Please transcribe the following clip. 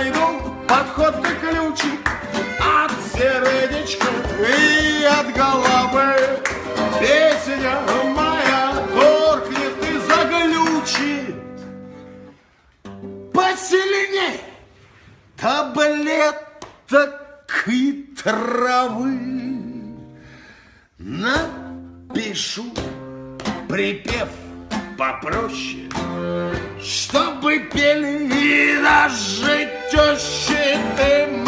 найду подход ты ключи От сердечка и от головы. Песня моя торкнет и заглючит. Посильней таблеток и травы. Напишу припев попроще, чтобы пели и даже it, amen.